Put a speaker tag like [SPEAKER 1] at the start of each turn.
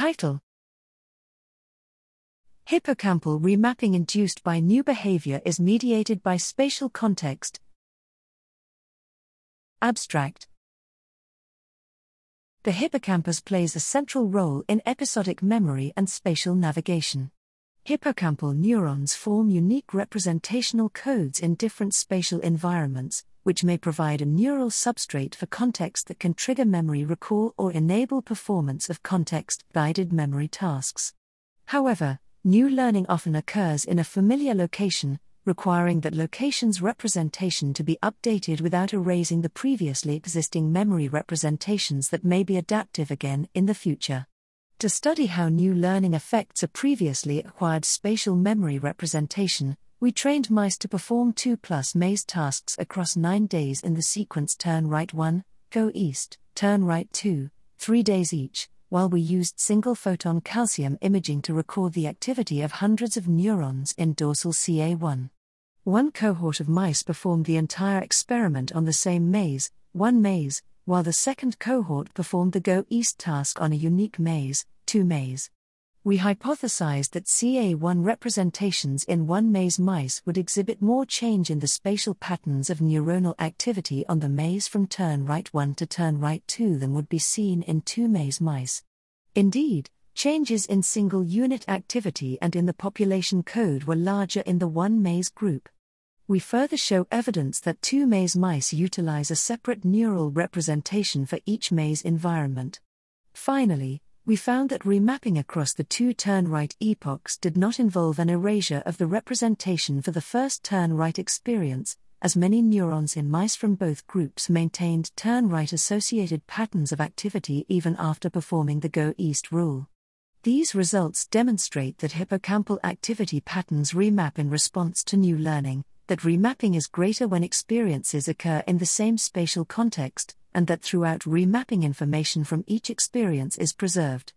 [SPEAKER 1] Title Hippocampal remapping induced by new behavior is mediated by spatial context. Abstract The hippocampus plays a central role in episodic memory and spatial navigation. Hippocampal neurons form unique representational codes in different spatial environments, which may provide a neural substrate for context that can trigger memory recall or enable performance of context guided memory tasks. However, new learning often occurs in a familiar location, requiring that location's representation to be updated without erasing the previously existing memory representations that may be adaptive again in the future. To study how new learning affects a previously acquired spatial memory representation, we trained mice to perform 2 plus maze tasks across 9 days in the sequence turn right 1, go east, turn right 2, 3 days each, while we used single photon calcium imaging to record the activity of hundreds of neurons in dorsal CA1. One cohort of mice performed the entire experiment on the same maze, one maze, while the second cohort performed the Go East task on a unique maze, 2 maze. We hypothesized that CA1 representations in one maze mice would exhibit more change in the spatial patterns of neuronal activity on the maze from turn right 1 to turn right 2 than would be seen in two maze mice. Indeed, changes in single unit activity and in the population code were larger in the one maze group we further show evidence that two maze mice utilize a separate neural representation for each maze environment. Finally, we found that remapping across the two turn right epochs did not involve an erasure of the representation for the first turn right experience, as many neurons in mice from both groups maintained turn right associated patterns of activity even after performing the go east rule. These results demonstrate that hippocampal activity patterns remap in response to new learning, that remapping is greater when experiences occur in the same spatial context, and that throughout remapping information from each experience is preserved.